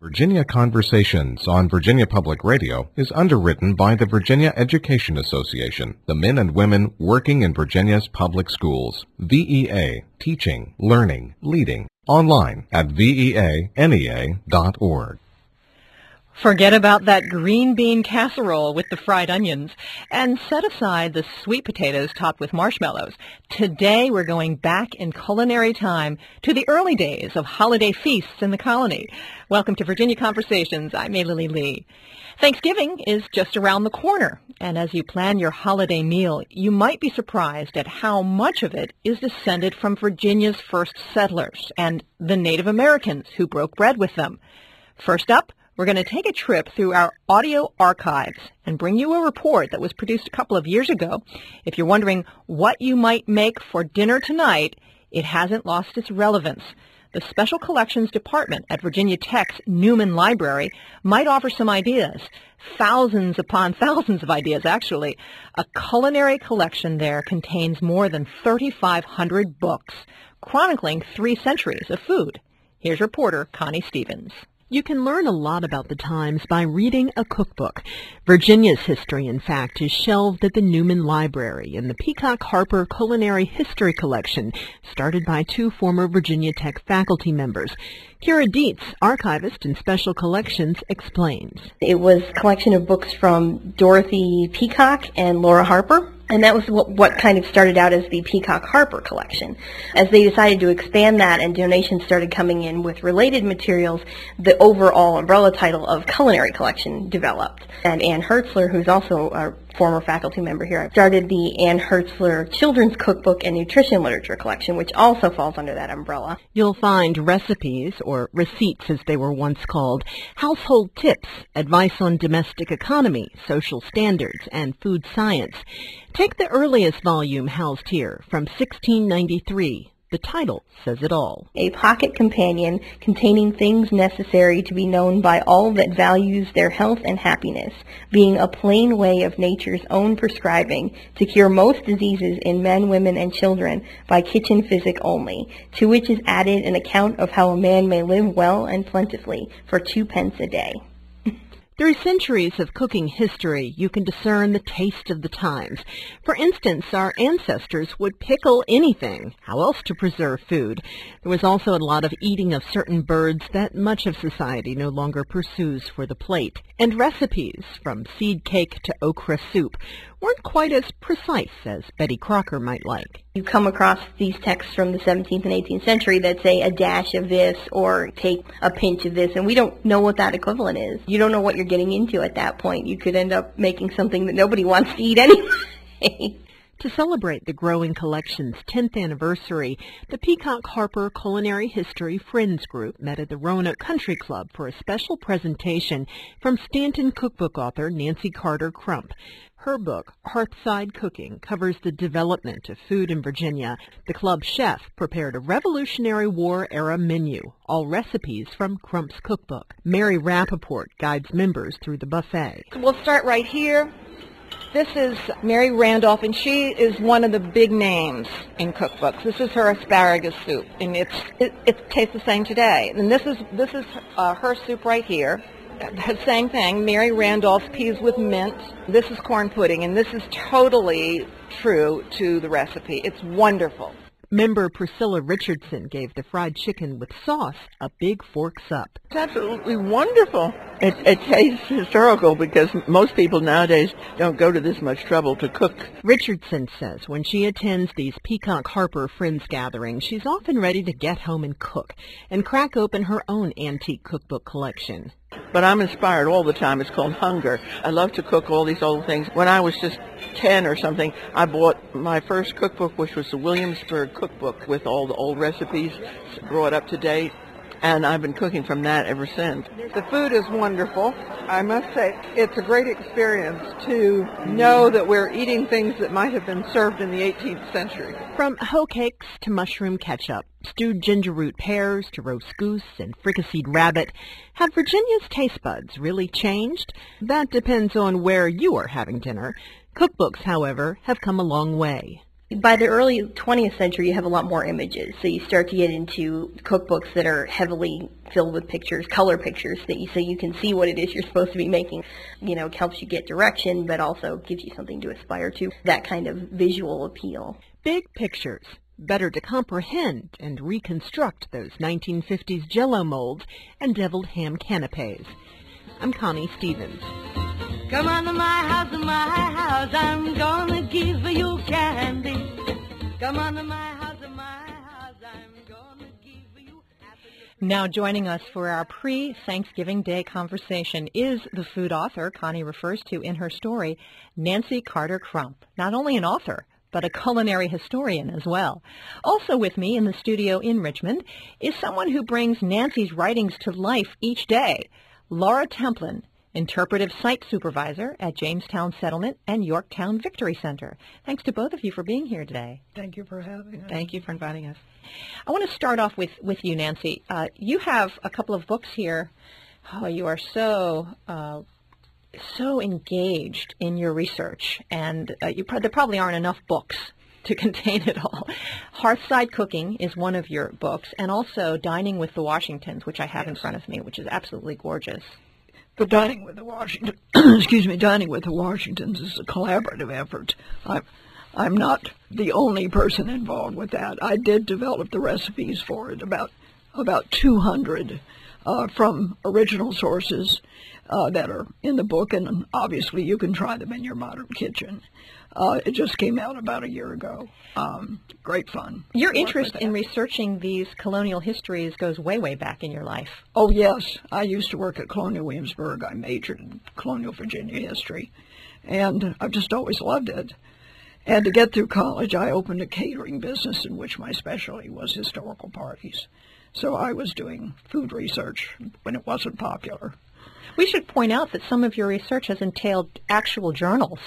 Virginia Conversations on Virginia Public Radio is underwritten by the Virginia Education Association, the men and women working in Virginia's public schools. VEA, teaching, learning, leading, online at veanea.org. Forget about that green bean casserole with the fried onions and set aside the sweet potatoes topped with marshmallows. Today we're going back in culinary time to the early days of holiday feasts in the colony. Welcome to Virginia Conversations. I'm May Lily Lee. Thanksgiving is just around the corner, and as you plan your holiday meal, you might be surprised at how much of it is descended from Virginia's first settlers and the Native Americans who broke bread with them. First up, we're going to take a trip through our audio archives and bring you a report that was produced a couple of years ago. If you're wondering what you might make for dinner tonight, it hasn't lost its relevance. The Special Collections Department at Virginia Tech's Newman Library might offer some ideas. Thousands upon thousands of ideas, actually. A culinary collection there contains more than 3,500 books, chronicling three centuries of food. Here's reporter Connie Stevens. You can learn a lot about the times by reading a cookbook. Virginia's history, in fact, is shelved at the Newman Library in the Peacock Harper Culinary History Collection, started by two former Virginia Tech faculty members. Kira Dietz, archivist in special collections, explains. It was a collection of books from Dorothy Peacock and Laura Harper. And that was what, what kind of started out as the Peacock Harper collection. As they decided to expand that and donations started coming in with related materials, the overall umbrella title of Culinary Collection developed. And Ann Hertzler, who's also a former faculty member here, I started the Ann Hertzler Children's Cookbook and Nutrition Literature Collection, which also falls under that umbrella. You'll find recipes, or receipts as they were once called, household tips, advice on domestic economy, social standards, and food science. Take the earliest volume housed here from 1693, the title says it all. A pocket companion containing things necessary to be known by all that values their health and happiness, being a plain way of nature's own prescribing to cure most diseases in men, women, and children by kitchen physic only, to which is added an account of how a man may live well and plentifully for two pence a day. Through centuries of cooking history, you can discern the taste of the times. For instance, our ancestors would pickle anything. How else to preserve food? There was also a lot of eating of certain birds that much of society no longer pursues for the plate. And recipes, from seed cake to okra soup, weren't quite as precise as Betty Crocker might like. You come across these texts from the 17th and 18th century that say a dash of this or take a pinch of this, and we don't know what that equivalent is. You don't know what you're getting into at that point. You could end up making something that nobody wants to eat anyway. To celebrate the growing collection's 10th anniversary, the Peacock Harper Culinary History Friends Group met at the Roanoke Country Club for a special presentation from Staunton cookbook author Nancy Carter Crump. Her book, Hearthside Cooking, covers the development of food in Virginia. The club chef prepared a Revolutionary War-era menu, all recipes from Crump's cookbook. Mary Rappaport guides members through the buffet. We'll start right here. This is Mary Randolph, and she is one of the big names in cookbooks. This is her asparagus soup, and it's it, it tastes the same today. And this is this is uh, her soup right here. Same thing, Mary Randolph's peas with mint. This is corn pudding, and this is totally true to the recipe. It's wonderful. Member Priscilla Richardson gave the fried chicken with sauce a big forks up. It's absolutely wonderful. It, it tastes historical because most people nowadays don't go to this much trouble to cook. Richardson says when she attends these Peacock Harper Friends gatherings, she's often ready to get home and cook and crack open her own antique cookbook collection. But I'm inspired all the time. It's called hunger. I love to cook all these old things. When I was just 10 or something, I bought my first cookbook, which was the Williamsburg cookbook with all the old recipes brought up to date. And I've been cooking from that ever since. The food is wonderful. I must say, it's a great experience to know that we're eating things that might have been served in the 18th century. From hoe cakes to mushroom ketchup, stewed ginger root pears to roast goose and fricasseed rabbit, have Virginia's taste buds really changed? That depends on where you are having dinner. Cookbooks, however, have come a long way. By the early 20th century, you have a lot more images. So you start to get into cookbooks that are heavily filled with pictures, color pictures, that you, so you can see what it is you're supposed to be making. You know, it helps you get direction, but also gives you something to aspire to. That kind of visual appeal. Big pictures. Better to comprehend and reconstruct those 1950s jello molds and deviled ham canapes. I'm Connie Stevens. Come on to my house, my house, I'm gonna give you candy. Come on to my house, my house, I'm gonna give you Now joining us for our pre-Thanksgiving Day conversation is the food author Connie refers to in her story, Nancy Carter Crump. Not only an author, but a culinary historian as well. Also with me in the studio in Richmond is someone who brings Nancy's writings to life each day, Laura Templin, interpretive site supervisor at Jamestown Settlement and Yorktown Victory Center. Thanks to both of you for being here today. Thank you for having us. Thank you for inviting us. I want to start off with, with you, Nancy. Uh, you have a couple of books here. Oh, you are so uh, so engaged in your research, and uh, you pro- there probably aren't enough books to contain it all. Hearthside Cooking is one of your books, and also Dining with the Washingtons, which I have yes. in front of me, which is absolutely gorgeous. The Dining with the Washington, excuse me, Dining with the Washingtons is a collaborative effort. I'm, I'm not the only person involved with that. I did develop the recipes for it, about about 200 uh, from original sources uh, that are in the book, and obviously you can try them in your modern kitchen. Uh, it just came out about a year ago. Um, great fun. Your interest in researching these colonial histories goes way, way back in your life. Oh, yes. I used to work at Colonial Williamsburg. I majored in colonial Virginia history, and I've just always loved it. And to get through college, I opened a catering business in which my specialty was historical parties. So I was doing food research when it wasn't popular. We should point out that some of your research has entailed actual journals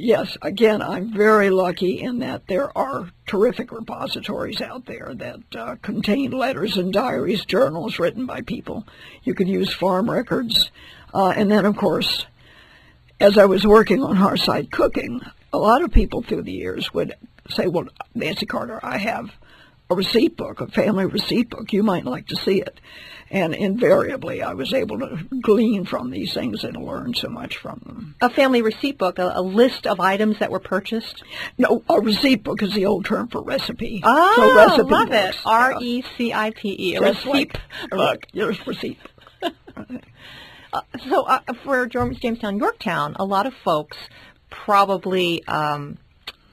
yes, again, I'm very lucky in that there are terrific repositories out there that uh, contain letters and diaries, journals written by people. You can use farm records. Uh, and then, of course, as I was working on Hearthside Cooking, a lot of people through the years would say, well, Nancy Carter, I have a receipt book, a family receipt book. You might like to see it. And invariably, I was able to glean from these things and learn so much from them. A family receipt book, a, a list of items that were purchased? No, a receipt book is the old term for recipe. Oh, so recipe love books. it. R-E-C-I-P-E, a receipt. Like, look, here's receipt. uh, so uh, for Jamestown, Yorktown, a lot of folks probably um,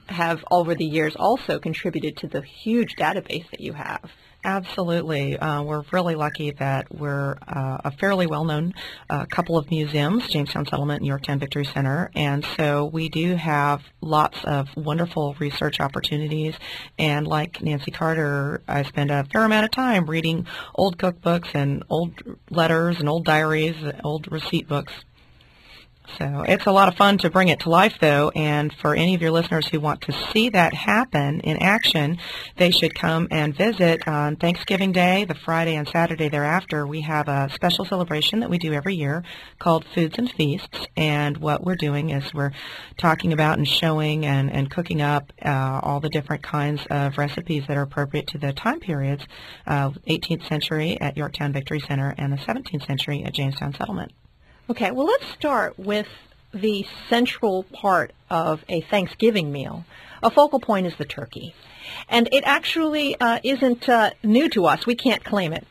have over the years also contributed to the huge database that you have. Absolutely. Uh, we're really lucky that we're uh, a fairly well-known uh, couple of museums, Jamestown Settlement and Yorktown Victory Center, and so we do have lots of wonderful research opportunities. And like Nancy Carter, I spend a fair amount of time reading old cookbooks and old letters and old diaries, old receipt books so it's a lot of fun to bring it to life, though, and for any of your listeners who want to see that happen in action, they should come and visit on Thanksgiving Day, the Friday and Saturday thereafter. We have a special celebration that we do every year called Foods and Feasts, and what we're doing is we're talking about and showing and, and cooking up uh, all the different kinds of recipes that are appropriate to the time periods, uh, 18th century at Yorktown Victory Center and the 17th century at Jamestown Settlement. Okay, well, let's start with the central part of a Thanksgiving meal. A focal point is the turkey. And it actually uh, isn't uh, new to us. We can't claim it.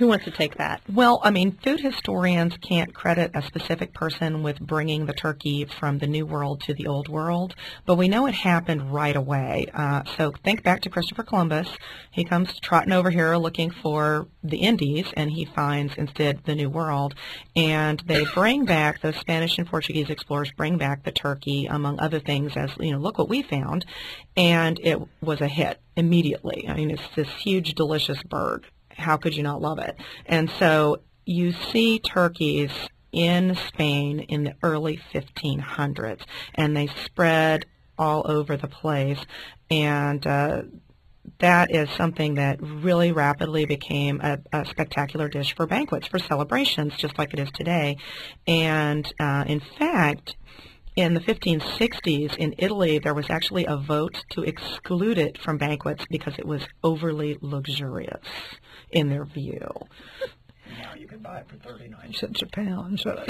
Who wants to take that? Well, I mean, food historians can't credit a specific person with bringing the turkey from the New World to the Old World, but we know it happened right away. Uh, so think back to Christopher Columbus. He comes trotting over here looking for the Indies, and he finds instead the New World. And they bring back, the Spanish and Portuguese explorers bring back the turkey, among other things, as, you know, look what we found. And it was a hit immediately. I mean, it's this huge, delicious bird how could you not love it? And so you see turkeys in Spain in the early 1500s, and they spread all over the place. And uh, that is something that really rapidly became a, a, spectacular dish for banquets, for celebrations, just like it is today. And uh, in fact, in the 1560s in Italy, there was actually a vote to exclude it from banquets because it was overly luxurious in their view. Now you can buy it for 39 cents a pound. So,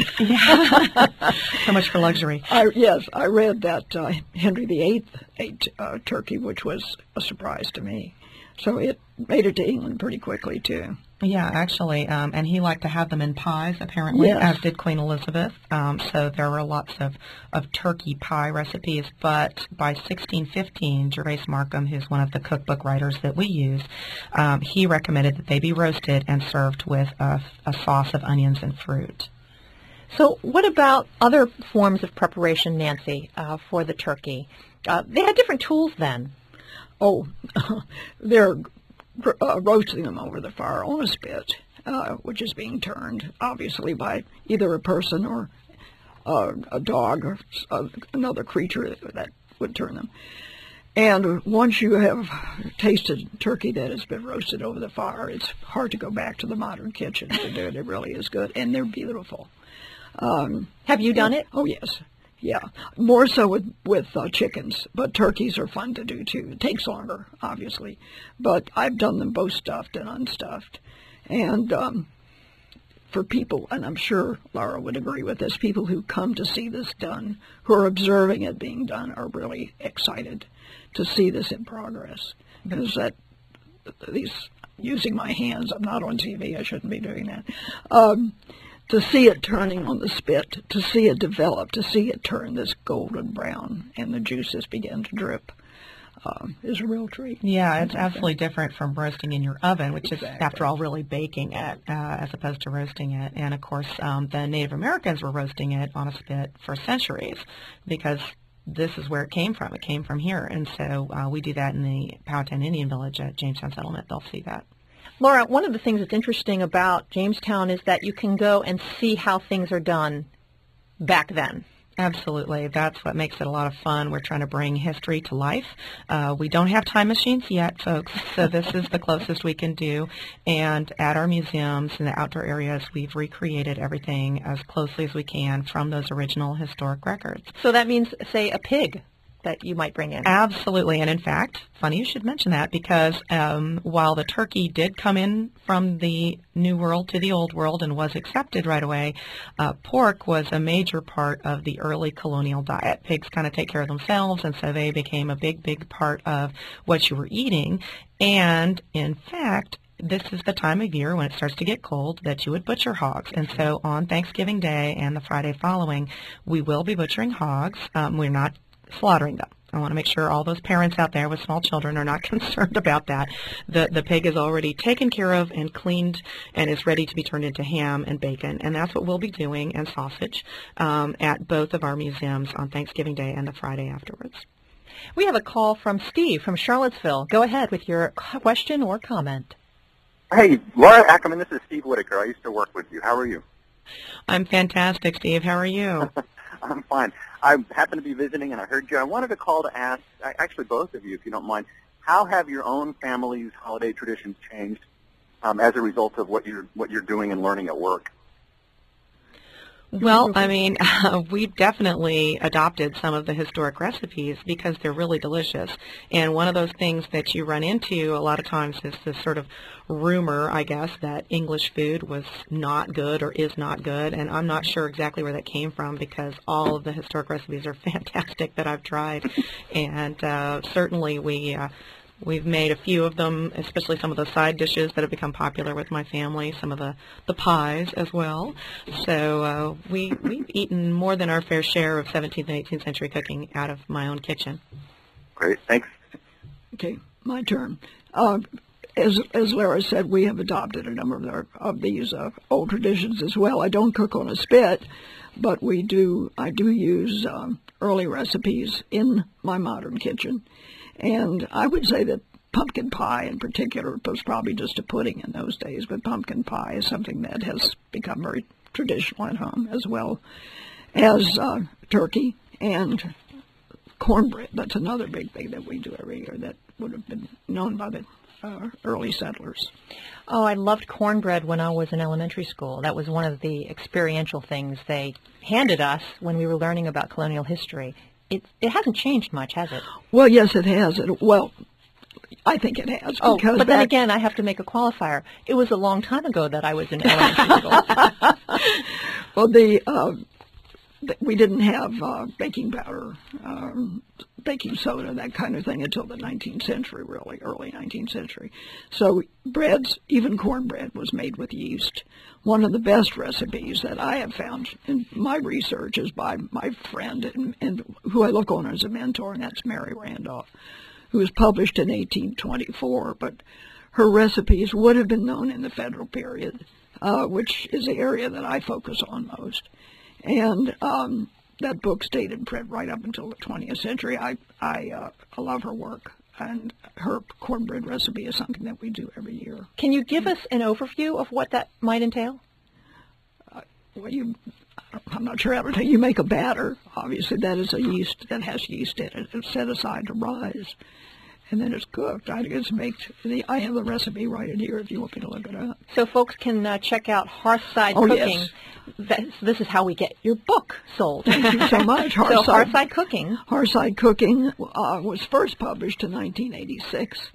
So much for luxury. I, yes, I read that uh, Henry VIII ate uh, turkey, which was a surprise to me. So it made it to England pretty quickly, too. Yeah, actually, um, and he liked to have them in pies, apparently, Yes. as did Queen Elizabeth. Um, so there were lots of, of turkey pie recipes. But by 1615, Gervase Markham, who's one of the cookbook writers that we use, um, he recommended that they be roasted and served with a, a sauce of onions and fruit. So what about other forms of preparation, Nancy, uh, for the turkey? Uh, they had different tools then. Oh, they're gr- uh, roasting them over the fire on a spit, uh, which is being turned, obviously, by either a person or uh, a dog or uh, another creature that would turn them. And once you have tasted turkey that has been roasted over the fire, it's hard to go back to the modern kitchen to do it. It really is good, and they're beautiful. Um, Have you done it? Oh yes, yeah. More so with with uh, chickens, but turkeys are fun to do too. It takes longer, obviously, but I've done them both stuffed and unstuffed, and um, for people, and I'm sure Laura would agree with this, people who come to see this done, who are observing it being done, are really excited to see this in progress because that these using my hands. I'm not on TV. I shouldn't be doing that. Um, to see it turning on the spit, to see it develop, to see it turn this golden brown, and the juices begin to drip, um, is a real treat. Yeah, it's absolutely different from roasting in your oven, which is, after all, really baking it uh, as opposed to roasting it. And of course, um, the Native Americans were roasting it on a spit for centuries because this is where it came from. It came from here, and so uh, we do that in the Powhatan Indian Village at Jamestown Settlement. They'll see that. Laura, one of the things that's interesting about Jamestown is that you can go and see how things are done back then. Absolutely. That's what makes it a lot of fun. We're trying to bring history to life. Uh, we don't have time machines yet, folks, so this is the closest we can do. And at our museums and the outdoor areas, we've recreated everything as closely as we can from those original historic records. So that means, say, a pig that you might bring in. Absolutely. And in fact, funny you should mention that because um, while the turkey did come in from the New World to the Old World and was accepted right away, uh, pork was a major part of the early colonial diet. Pigs kind of take care of themselves, and so they became a big, big part of what you were eating. And in fact, this is the time of year when it starts to get cold that you would butcher hogs. And so on Thanksgiving Day and the Friday following, we will be butchering hogs. Um, we're not slaughtering them. I want to make sure all those parents out there with small children are not concerned about that. The the pig is already taken care of and cleaned and is ready to be turned into ham and bacon, and that's what we'll be doing and sausage um, at both of our museums on Thanksgiving Day and the Friday afterwards. We have a call from Steve from Charlottesville. Go ahead with your question or comment. Hey, Laura Ackerman, this is Steve Whitaker. I used to work with you. How are you? I'm fantastic, Steve. How are you? I'm fine. I happened to be visiting and I heard you. I wanted to call to ask, actually both of you, if you don't mind, how have your own family's holiday traditions changed um, as a result of what you're what you're doing and learning at work? Well, I mean, uh, we've definitely adopted some of the historic recipes because they're really delicious. And one of those things that you run into a lot of times is this sort of rumor, I guess, that English food was not good or is not good. And I'm not sure exactly where that came from because all of the historic recipes are fantastic that I've tried. and uh, certainly we... Uh, We've made a few of them, especially some of the side dishes that have become popular with my family, some of the, the pies as well. So uh, we, we've eaten more than our fair share of 17th and 18th century cooking out of my own kitchen. Great, thanks. Okay, my turn. Uh, as as Laura said, we have adopted a number of, our, of these uh, old traditions as well. I don't cook on a spit, but we do. I do use um, early recipes in my modern kitchen, and I would say that pumpkin pie in particular was probably just a pudding in those days, but pumpkin pie is something that has become very traditional at home as well as uh, turkey and cornbread. That's another big thing that we do every year that would have been known by the uh, early settlers. Oh, I loved cornbread when I was in elementary school. That was one of the experiential things they handed us when we were learning about colonial history. It it hasn't changed much, has it? Well, yes, it has. It, well, I think it has. Oh, because but then again, I have to make a qualifier. It was a long time ago that I was in elementary school. Well, the uh, we didn't have uh, baking powder, um, baking soda, that kind of thing until the 19th century, really early 19th century. So breads, even cornbread, was made with yeast. One of the best recipes that I have found in my research is by my friend and, and who I look on as a mentor, and that's Mary Randolph, who was published in 1824. But her recipes would have been known in the Federal period, uh, which is the area that I focus on most. And um, that book stayed in print right up until the 20th century. I I, uh, I love her work, and her cornbread recipe is something that we do every year. Can you give us an overview of what that might entail? Well, you, I'm not sure how to tell you. You make a batter. Obviously, that is a yeast that has yeast in it. It's set aside to rise, and then it's cooked. I it's baked. The, I have the recipe right in here if you want me to look it up. So folks can uh, check out Hearthside Oh, Cooking. yes. This, this is how we get your book sold. Thank you so much. so Hearthside- Hearthside Cooking. Hearthside Cooking uh, was first published in 1986.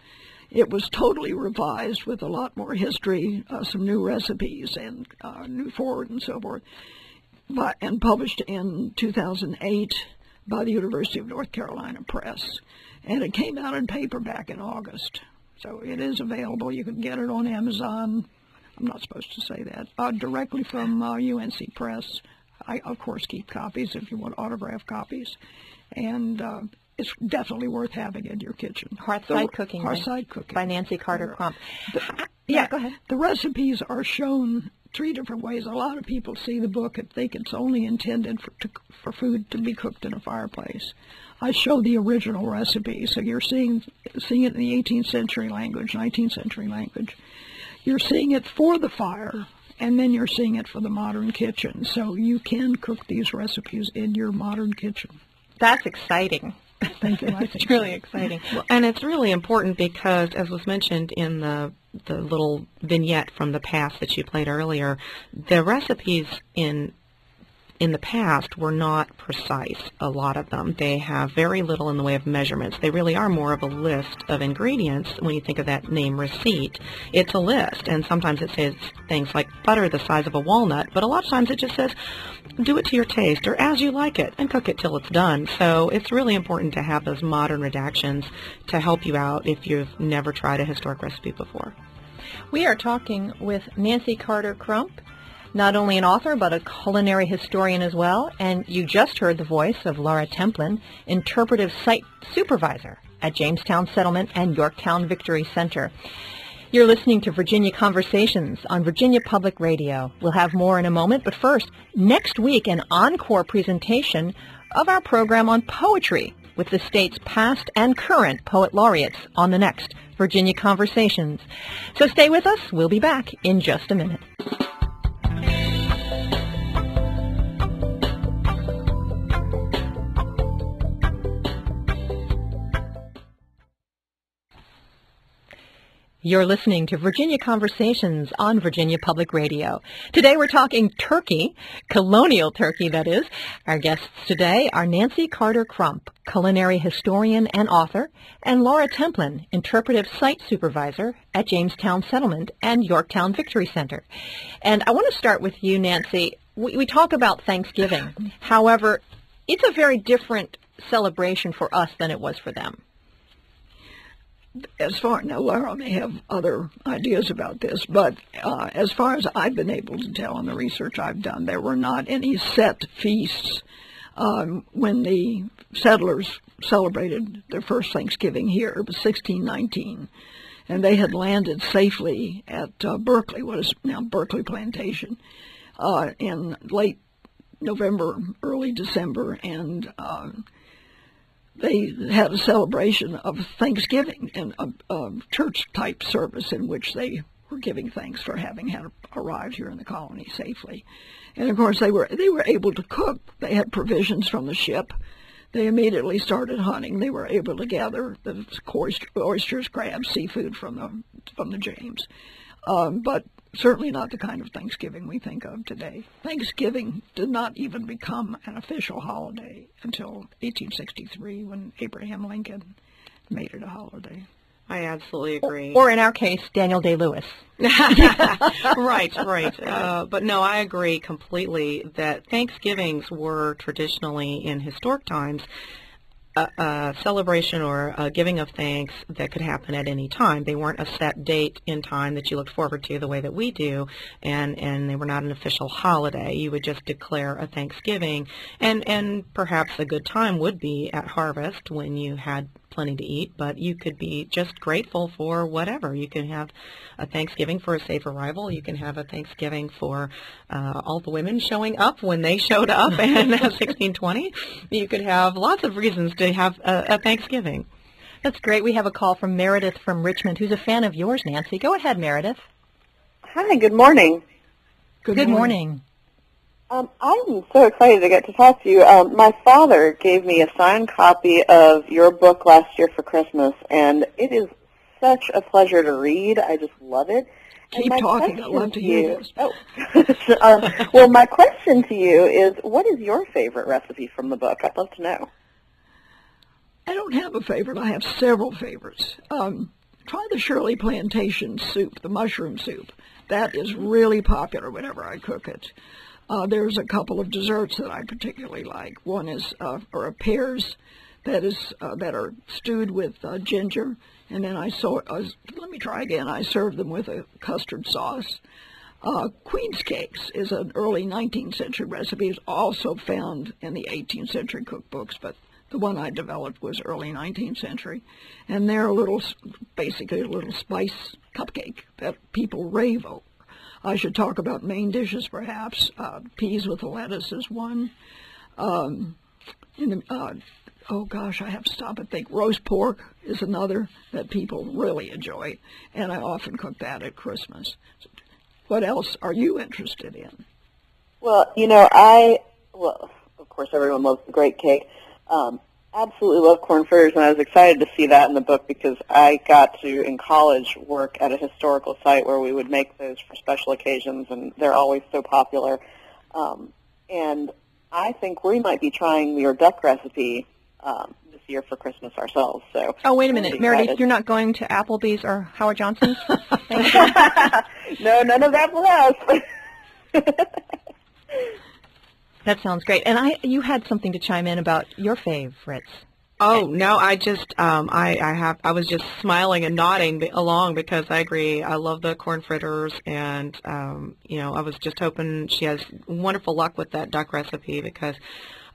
It was totally revised with a lot more history, uh, some new recipes, and uh, new forward and so forth, but, and published in 2008 by the University of North Carolina Press. And it came out in paperback in August. So it is available. You can get it on Amazon. I'm not supposed to say that. Uh, directly from uh, UNC Press. I, of course, keep copies if you want autographed copies. And uh, it's definitely worth having in your kitchen. Hearthside The- Cooking. by- Hearthside Cooking. By Nancy Carter Crump. yeah, go ahead. The recipes are shown three different ways. A lot of people see the book and think it's only intended for, to, for food to be cooked in a fireplace. I show the original recipe, so you're seeing seeing it in the 18th century language, 19th century language. You're seeing it for the fire, and then you're seeing it for the modern kitchen. So you can cook these recipes in your modern kitchen. That's exciting. Thank you. It's really so. exciting. And it's really important because, as was mentioned in the the little vignette from the past that you played earlier, the recipes in in the past were not precise. A lot of them they have very little in the way of measurements. They really are more of a list of ingredients. When you think of that name receipt, it's a list, and sometimes it says things like butter the size of a walnut, but a lot of times it just says do it to your taste or as you like it and cook it till it's done. So it's really important to have those modern redactions to help you out if you've never tried a historic recipe before. We are talking with Nancy Carter Crump, not only an author but a culinary historian as well, and you just heard the voice of Laura Templin, interpretive site supervisor at Jamestown Settlement and Yorktown Victory Center. You're listening to Virginia Conversations on Virginia Public Radio. We'll have more in a moment, but first, next week an encore presentation of our program on poetry with the state's past and current poet laureates on the next Virginia Conversations. So stay with us. We'll be back in just a minute. You're listening to Virginia Conversations on Virginia Public Radio. Today we're talking turkey, colonial turkey that is. Our guests today are Nancy Carter Crump, culinary historian and author, and Laura Templin, interpretive site supervisor at Jamestown Settlement and Yorktown Victory Center. And I want to start with you, Nancy. We, we talk about Thanksgiving. However, it's a very different celebration for us than it was for them. As far now Laura may have other ideas about this, but uh, as far as I've been able to tell in the research I've done, there were not any set feasts um, when the settlers celebrated their first Thanksgiving here. It was 1619, and they had landed safely at uh, Berkeley, what is now Berkeley Plantation, uh, in late November, early December, and uh, they had a celebration of Thanksgiving and a, a church-type service in which they were giving thanks for having had arrived here in the colony safely. And of course, they were they were able to cook. They had provisions from the ship. they immediately started hunting. They were able to gather the oysters, crabs, seafood from the from the James, um, but certainly not the kind of Thanksgiving we think of today. Thanksgiving did not even become an official holiday until 1863 when Abraham Lincoln made it a holiday. I absolutely agree. Or, or in our case, Daniel Day Lewis. right, right. Uh, but no, I agree completely that Thanksgivings were traditionally in historic times a, celebration or a giving of thanks that could happen at any time. They weren't a set date in time that you looked forward to the way that we do, and, and they were not an official holiday. You would just declare a Thanksgiving, and, and perhaps a good time would be at harvest when you had plenty to eat, but you could be just grateful for whatever. You can have a Thanksgiving for a safe arrival. You can have a Thanksgiving for uh, all the women showing up when they showed up in 1620. You could have lots of reasons to have a, a Thanksgiving. That's great. We have a call from Meredith from Richmond, who's a fan of yours, Nancy. Go ahead, Meredith. Hi, good morning. Good, good morning. morning. Um, I'm so excited to get to talk to you. Um, my father gave me a signed copy of your book last year for Christmas, and it is such a pleasure to read. I just love it. Keep talking. I love to hear you, this. Oh. um, well, my question to you is, what is your favorite recipe from the book? I'd love to know. I don't have a favorite. I have several favorites. Um, try the Shirley Plantation soup, the mushroom soup. That is really popular whenever I cook it. Uh, there's a couple of desserts that I particularly like. One is uh, or pears that is uh, that are stewed with uh, ginger, and then I saw. Uh, let me try again. I serve them with a custard sauce. Uh, Queen's cakes is an early 19th century recipe. It's also found in the 18th century cookbooks, but the one I developed was early 19th century, and they're a little, basically a little spice cupcake that people rave over. I should talk about main dishes, perhaps. Uh, peas with lettuce is one. Um, the, uh, oh gosh, I have to stop and think. Roast pork is another that people really enjoy, and I often cook that at Christmas. What else are you interested in? Well, you know, I well, of course, everyone loves the great cake. Um, absolutely love corn fritters, and I was excited to see that in the book because I got to, in college, work at a historical site where we would make those for special occasions, and they're always so popular. Um, and I think we might be trying your duck recipe um, this year for Christmas ourselves. So. Oh, wait a minute, Meredith, you're not going to Applebee's or Howard Johnson's? no, none of that for us. That sounds great. And I, you had something to chime in about your favorites. Oh no, I just um, I I have I was just smiling and nodding along because I agree. I love the corn fritters, and um, you know I was just hoping she has wonderful luck with that duck recipe because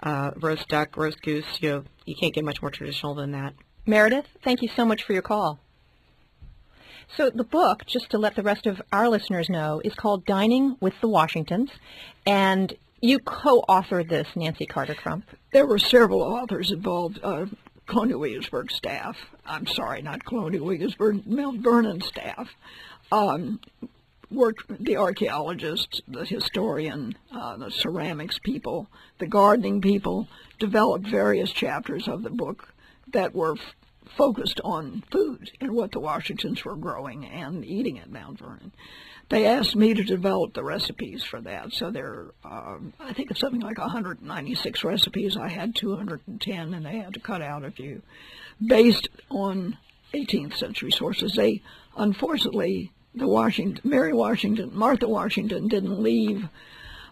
uh, roast duck, roast goose, you know, you can't get much more traditional than that. Meredith, thank you so much for your call. So the book, just to let the rest of our listeners know, is called Dining with the Washingtons, and you co-authored this, Nancy Carter Crump. There were several authors involved. Uh, Colonial Williamsburg staff. I'm sorry, not Colonial Williamsburg, Mount Vernon staff. Um, worked the archaeologists, the historian, uh, the ceramics people, the gardening people, developed various chapters of the book that were focused on food and what the Washingtons were growing and eating at Mount Vernon they asked me to develop the recipes for that. So there, um, I think it's something like 196 recipes. I had 210, and they had to cut out a few, based on 18th century sources. They, unfortunately, the Washington, Mary Washington, Martha Washington didn't leave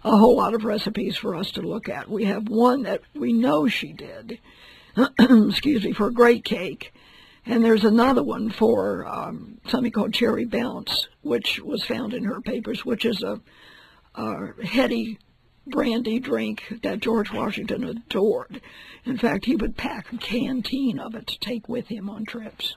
a whole lot of recipes for us to look at. We have one that we know she did. excuse me, for a great cake and there's another one for um, something called Cherry Bounce, which was found in her papers, which is a, a heady brandy drink that George Washington adored. In fact, he would pack a canteen of it to take with him on trips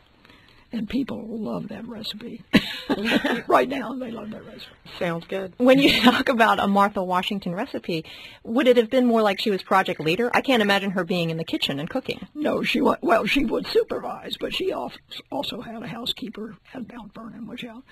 and people love that recipe. right now, they love that recipe. Sounds good. When you talk about a Martha Washington recipe, would it have been more like she was project leader? I can't imagine her being in the kitchen and cooking. No, she was, well, she would supervise, but she also had a housekeeper at Mount Vernon, which out.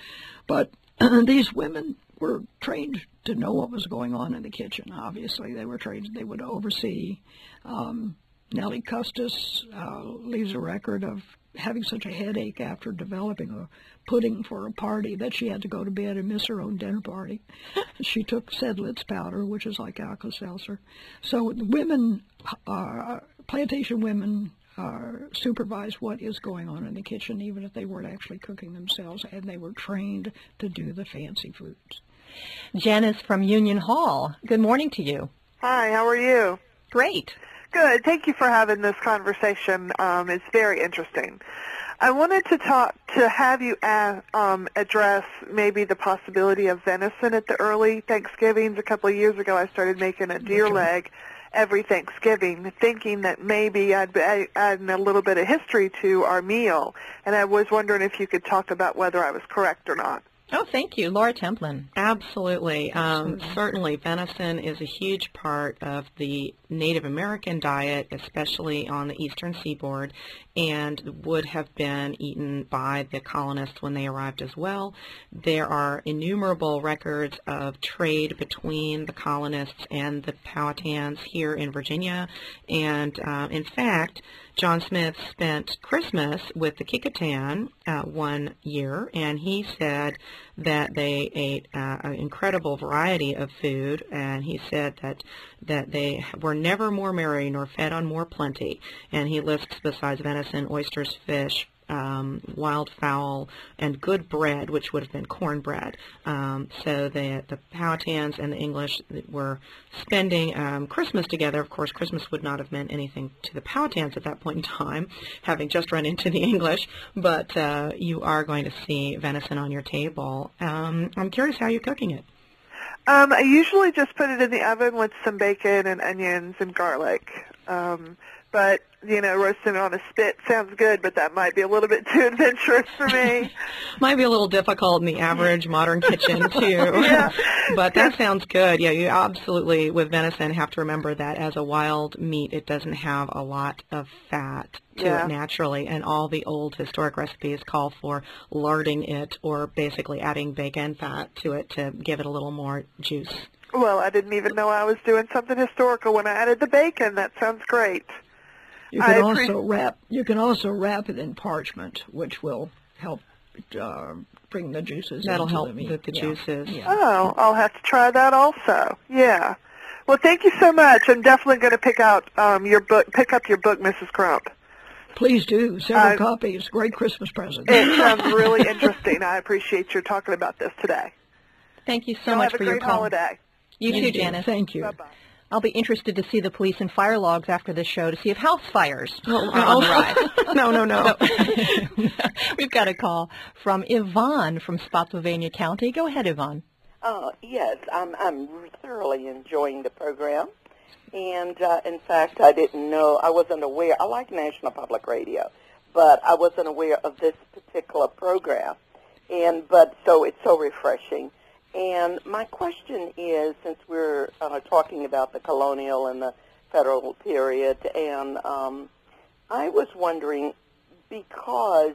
But these women were trained to know what was going on in the kitchen. Obviously, they were trained; they would oversee. Um, Nellie Custis uh, leaves a record of having such a headache after developing a pudding for a party that she had to go to bed and miss her own dinner party. she took Seidlitz powder, which is like Alka-Seltzer. So women, uh, plantation women, uh, supervise what is going on in the kitchen, even if they weren't actually cooking themselves, and they were trained to do the fancy foods. Janice from Union Hall. Good morning to you. Hi, how are you? Great. Good. Thank you for having this conversation. Um, it's very interesting. I wanted to talk to have you a um, address maybe the possibility of venison at the early Thanksgivings. A couple of years ago, I started making a deer leg every Thanksgiving, thinking that maybe I'd be adding a little bit of history to our meal. And I was wondering if you could talk about whether I was correct or not. Oh, thank you. Laura Templin. Absolutely. Um, certainly, venison is a huge part of the Native American diet, especially on the eastern seaboard, and would have been eaten by the colonists when they arrived as well. There are innumerable records of trade between the colonists and the Powhatans here in Virginia, and uh, in fact, John Smith spent Christmas with the Kecoughtan uh, one year, and he said that they ate uh, an incredible variety of food, and he said that that they were never more merry nor fed on more plenty. And he lists besides venison, oysters, fish, um, wild fowl and good bread, which would have been cornbread. Um, so the the Powhatans and the English were spending um, Christmas together. Of course, Christmas would not have meant anything to the Powhatans at that point in time, having just run into the English. But uh, you are going to see venison on your table. Um, I'm curious how you're cooking it. Um, I usually just put it in the oven with some bacon and onions and garlic. Um, but you know, roasting it on a spit sounds good, but that might be a little bit too adventurous for me. might be a little difficult in the average modern kitchen too. yeah. but that sounds good. Yeah, you absolutely with venison have to remember that as a wild meat, it doesn't have a lot of fat to Yeah. it naturally, and all the old historic recipes call for larding it or basically adding bacon fat to it to give it a little more juice. Well, I didn't even know I was doing something historical when I added the bacon. That sounds great. You can appre- also wrap. You can also wrap it in parchment, which will help uh, bring the juices. That'll into help the meat. with the Yeah. juices. Yeah. Oh, I'll have to try that also. Yeah. Well, thank you so much. I'm definitely going to pick out um, your book. Pick up your book, Mrs. Crump. Please do several I- copies. Great Christmas present. It sounds really interesting. I appreciate your talking about this today. Thank you so Y'all much have for a your great call. holiday. You Thank too, Janice. Thank you. Bye-bye. I'll be interested to see the police and fire logs after this show to see if house fires Oh, are on the rise. no, no, no. We've got a call from Yvonne from Spotsylvania County. Go ahead, Yvonne. Uh, yes, I'm, I'm thoroughly enjoying the program. And uh, in fact, I didn't know, I wasn't aware, I like National Public Radio, but I wasn't aware of this particular program. And, but, so it's so refreshing. And my question is, since we're uh, talking about the colonial and the federal period, and um, I was wondering, because,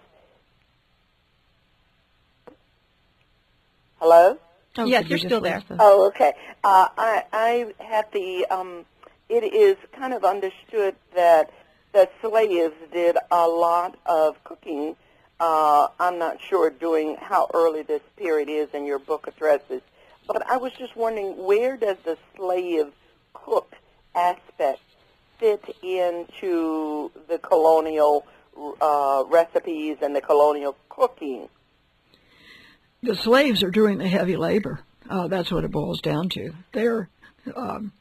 hello? Oh, Yes, you're still there. lose the- Oh, okay. Uh, I, I had the, um, it is kind of understood that the slaves did a lot of cooking. Uh, I'm not sure doing how early this period is in your book addresses, but I was just wondering where does the slave cook aspect fit into the colonial uh, recipes and the colonial cooking? The slaves are doing the heavy labor. Uh, that's what it boils down to. They're um,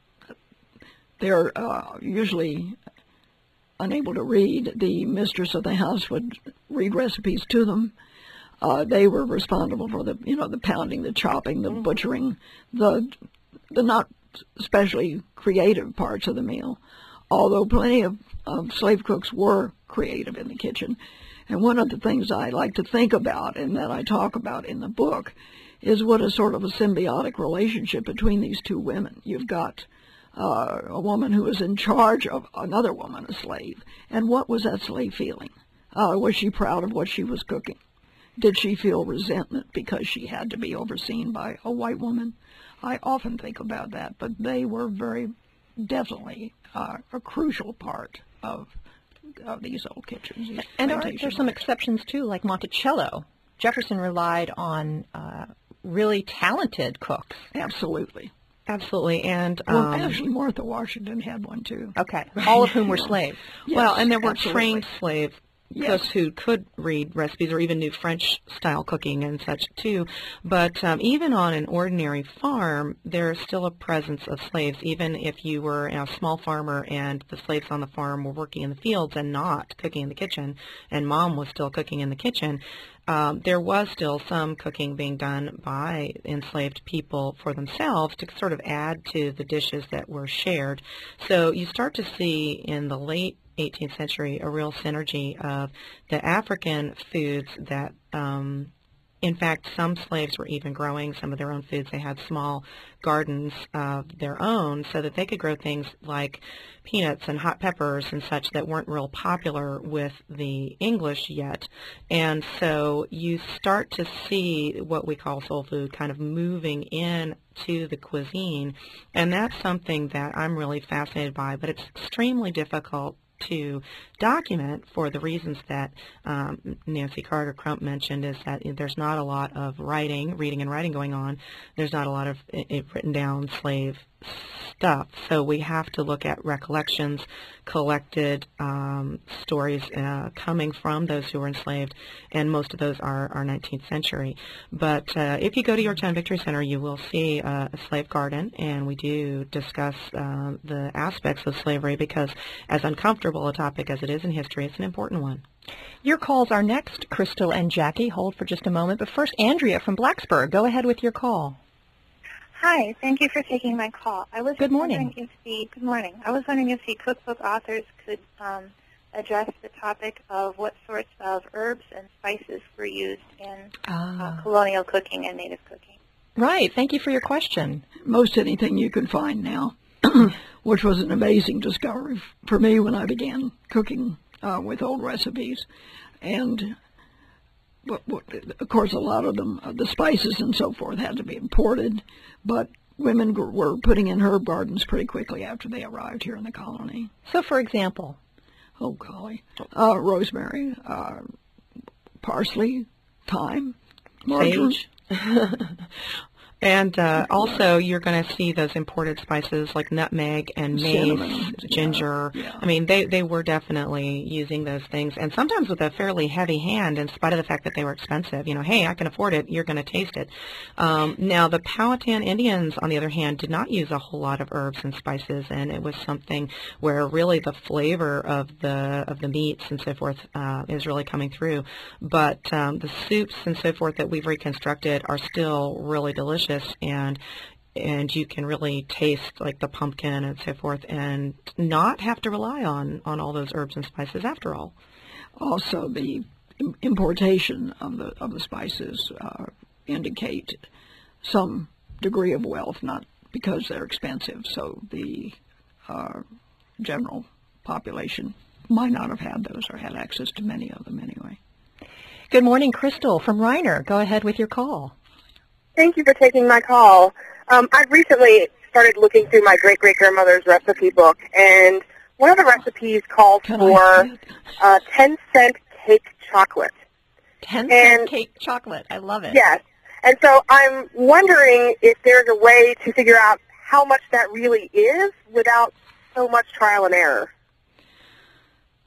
they're uh, usually unable to read. The mistress of the house would read recipes to them. Uh, they were responsible for the you know the pounding, the chopping, the butchering, the the not especially creative parts of the meal. Although plenty of, of slave cooks were creative in the kitchen. And one of the things I like to think about and that I talk about in the book is what a sort of a symbiotic relationship between these two women. You've got uh, a woman who was in charge of another woman, a slave. And what was that slave feeling? Uh, was she proud of what she was cooking? Did she feel resentment because she had to be overseen by a white woman? I often think about that, but they were very definitely uh, a crucial part of of these old kitchens. These And are plantation there some exceptions too, like Monticello? Jefferson relied on uh, really talented cooks. Absolutely. Absolutely, and Well, um, actually, Martha Washington had one too. Okay, all of whom were slaves. well, and there were absolutely. trained slave Yes. cooks who could read recipes or even knew French style cooking and such too. But um, even on an ordinary farm, there is still a presence of slaves. Even if you were a small farmer and the slaves on the farm were working in the fields and not cooking in the kitchen, and mom was still cooking in the kitchen, um, there was still some cooking being done by enslaved people for themselves to sort of add to the dishes that were shared. So you start to see in the late 18th century a real synergy of the African foods that um, in fact, some slaves were even growing some of their own foods. They had small gardens of their own so that they could grow things like peanuts and hot peppers and such that weren't real popular with the English yet. And so you start to see what we call soul food kind of moving in to the cuisine. And that's something that I'm really fascinated by, but it's extremely difficult to document for the reasons that um, Nancy Carter Crump mentioned is that there's not a lot of writing, reading and writing going on. There's not a lot of i i written down slave stuff. So we have to look at recollections, collected um, stories uh, coming from those who were enslaved, and most of those are, are 19th century. But uh, if you go to Yorktown Victory Center, you will see uh, a slave garden, and we do discuss uh, the aspects of slavery because as uncomfortable a topic as it is in history, it's an important one. Your calls are next, Crystal and Jackie. Hold for just a moment. But first, Andrea from Blacksburg. Go ahead with your call. Hi, thank you for taking my call. I was Good morning. wondering if the good morning. I was wondering if the cookbook authors could um, address the topic of what sorts of herbs and spices were used in uh, colonial cooking and native cooking. Right. Thank you for your question. Most anything you can find now, which was an amazing discovery for me when I began cooking uh, with old recipes. And what, what, of course, a lot of them, uh, the spices and so forth, had to be imported, but women were putting in herb gardens pretty quickly after they arrived here in the colony. So, for example, oh golly, uh, rosemary, uh, parsley, thyme, marjoram. And uh, also, you're going to see those imported spices like nutmeg and mace, Cinnamon, ginger. yeah. I mean, they, they were definitely using those things, and sometimes with a fairly heavy hand, in spite of the fact that they were expensive. You know, hey, I can afford it. You're going to taste it. Um, now, the Powhatan Indians, on the other hand, did not use a whole lot of herbs and spices, and it was something where really the flavor of the of the meats and so forth uh, is really coming through. But um, the soups and so forth that we've reconstructed are still really delicious, and and you can really taste like the pumpkin and so forth, and not have to rely on on all those herbs and spices after all. Also, the importation of the of the spices uh, indicate some degree of wealth, not because they're expensive. So the uh, general population might not have had those or had access to many of them anyway. good morning, Crystal from Reiner. Go ahead with your call. Thank you for taking my call. Um, I've recently started looking through my great great grandmother's recipe book, and one of the recipes called for uh, ten cent cake chocolate. Ten And- cent cake chocolate. I love it. Yes, and so I'm wondering if there's a way to figure out how much that really is without so much trial and error.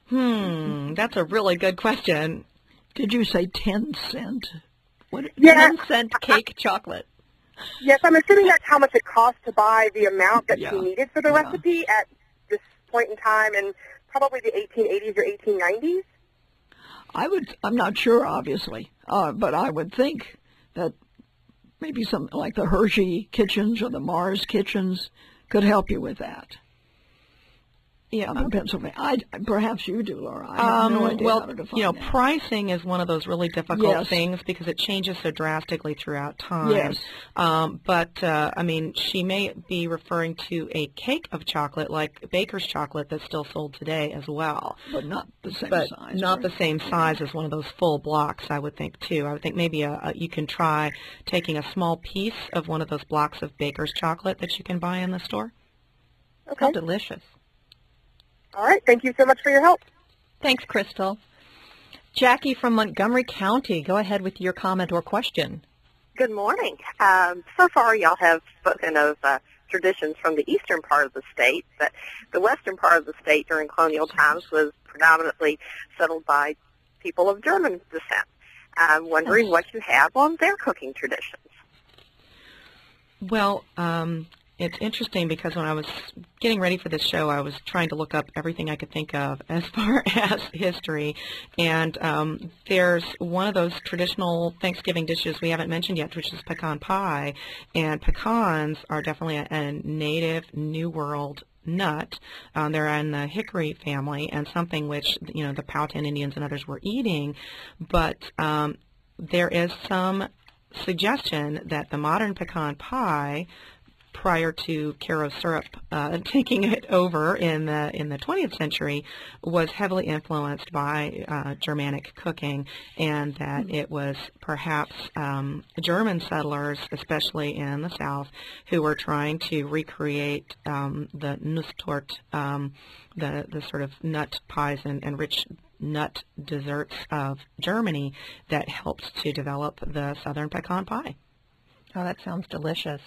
Hmm, that's a really good question. Did you say ten cent? What? Yeah. Ten cent cake chocolate. Yes, I'm assuming that's how much it costs to buy the amount that Yeah. she needed for the Yeah. recipe at this point in time, and probably the 1880s or 1890s. I would. I'm not sure, obviously, uh, but I would think that maybe some like the Hershey kitchens or the Mars kitchens could help you with that. Yeah, I'm Pennsylvania. I, perhaps you do, Laura. I have no Um, idea well, how to define you know, that. pricing is one of those really difficult Yes. things because it changes so drastically throughout time. Yes. Um, but uh, I mean, she may be referring to a cake of chocolate, like baker's chocolate, that's still sold today as well. but not the same but size. not the same size as one of those full blocks. I would think too. I would think maybe a, a, you can try taking a small piece of one of those blocks of baker's chocolate that you can buy in the store. Okay. How delicious. All right. Thank you so much for your help. Thanks, Crystal. Jackie from Montgomery County, go ahead with your comment or question. Good morning. Um, so far, y'all have spoken of uh, traditions from the eastern part of the state, but the western part of the state during colonial times was predominantly settled by people of German descent. I'm wondering what you have on their cooking traditions. Well, um, it's interesting because when I was getting ready for this show, I was trying to look up everything I could think of as far as history. And um, there's one of those traditional Thanksgiving dishes we haven't mentioned yet, which is pecan pie. And pecans are definitely a, a native New World nut. Um, they're in the hickory family and something which, you know, the Powhatan Indians and others were eating. But um, there is some suggestion that the modern pecan pie prior to Karo syrup uh, taking it over in the in the 20th century was heavily influenced by uh, Germanic cooking, and that mm-hmm. it was perhaps um, German settlers, especially in the South, who were trying to recreate um, the Nusstorte, um, the the sort of nut pies and, and rich nut desserts of Germany that helped to develop the southern pecan pie. Oh, that sounds delicious.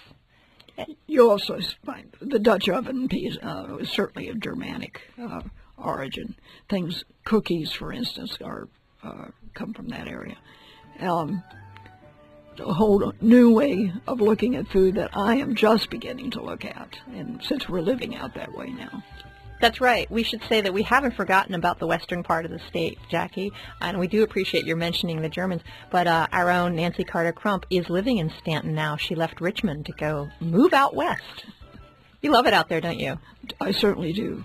You also find the Dutch oven piece uh, was certainly of Germanic uh, origin. Things, cookies, for instance, are uh, come from that area. Um, a whole new way of looking at food that I am just beginning to look at, and since we're living out that way now. That's right. We should say that we haven't forgotten about the western part of the state, Jackie, and we do appreciate your mentioning the Germans. But uh, our own Nancy Carter Crump is living in Staunton now. She left Richmond to go move out west. You love it out there, don't you? I certainly do.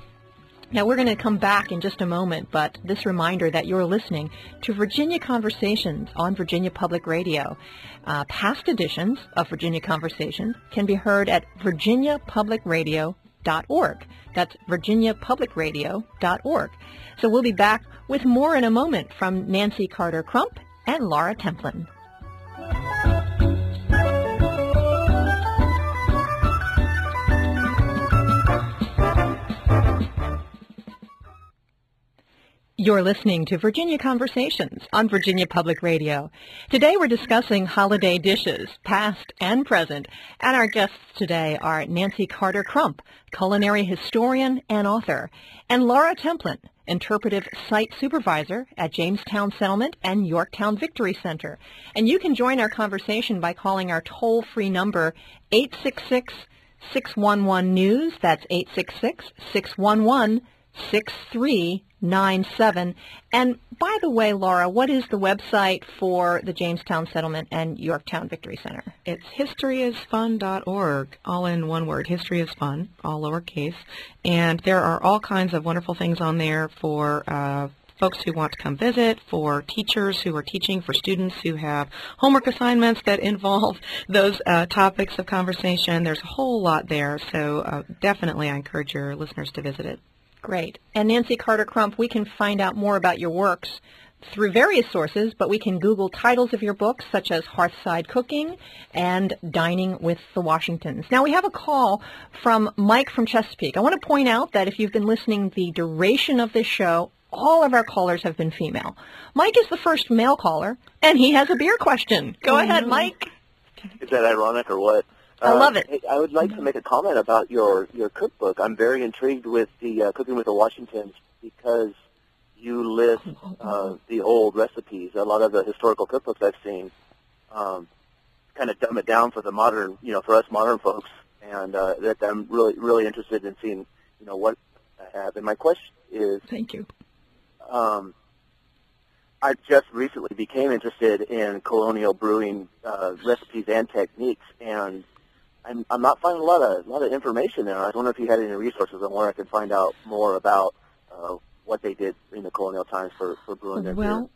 Now, we're going to come back in just a moment, but this reminder that you're listening to Virginia Conversations on Virginia Public Radio. Uh, past editions of Virginia Conversations can be heard at virginiapublicradio.org. That's virginiapublicradio.org. So we'll be back with more in a moment from Nancy Carter Crump and Laura Templin. You're listening to Virginia Conversations on Virginia Public Radio. Today we're discussing holiday dishes, past and present, and our guests today are Nancy Carter Crump, culinary historian and author, and Laura Templin, interpretive site supervisor at Jamestown Settlement and Yorktown Victory Center. And you can join our conversation by calling our toll-free number 866 611 News. That's 866 611 6397. And by the way, Laura, what is the website for the Jamestown Settlement and Yorktown Victory Center? It's historyisfun.org, all in one word. History is fun, all lowercase. And there are all kinds of wonderful things on there for uh, folks who want to come visit, for teachers who are teaching, for students who have homework assignments that involve those uh, topics of conversation. There's a whole lot there, so uh, definitely I encourage your listeners to visit it. Great. And Nancy Carter Crump, we can find out more about your works through various sources, but we can Google titles of your books such as Hearthside Cooking and Dining with the Washingtons. Now we have a call from Mike from Chesapeake. I want to point out that if you've been listening the duration of this show, all of our callers have been female. Mike is the first male caller, and he has a beer question. Go oh, ahead, Mike. Is that ironic or what? I love it. Uh, I would like to make a comment about your, your cookbook. I'm very intrigued with the uh, Cooking with the Washingtons because you list uh, the old recipes. A lot of the historical cookbooks I've seen um, kind of dumb it down for the modern, you know, for us modern folks, and uh, that I'm really, really interested in seeing, you know, what I have. And my question is, thank you. Um, I just recently became interested in colonial brewing uh, recipes and techniques, and I'm, I'm not finding a lot of a lot of information there. I was wondering if you had any resources on where I could find out more about uh, what they did in the colonial times for, for brewing their well, Beer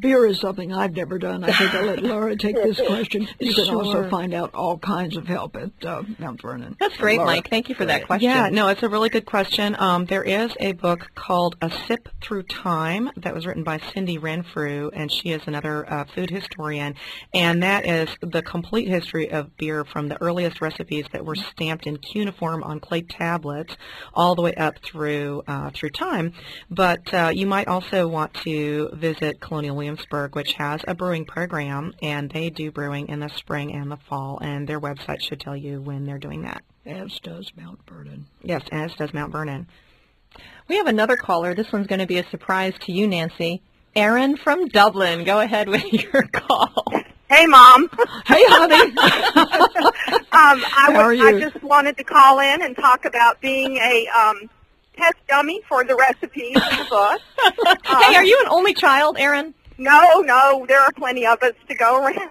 is something I've never done. I think I'll let Laura take this question. You can also find out all kinds of help at uh, Mount Vernon. That's great, Laura. Mike. Thank you for that question. Yeah, no, it's a really good question. Um, there is a book called A Sip Through Time that was written by Cindy Renfrow, and she is another uh, food historian. And that is the complete history of beer from the earliest recipes that were stamped in cuneiform on clay tablets all the way up through uh, through time. But uh, you might also want to visit Colonial Williamsburg, which has a brewing program, and they do brewing in the spring and the fall, and their website should tell you when they're doing that. As does Mount Vernon. Yes, as does Mount Vernon. We have another caller. This one's going to be a surprise to you, Nancy. Erin from Dublin. Go ahead with your call. Hey, Mom. Hey, honey. um, I, How are was, I just wanted to call in and talk about being a um, test dummy for the recipes in the book. hey, are you an only child, Erin? No, no, there are plenty of us to go around.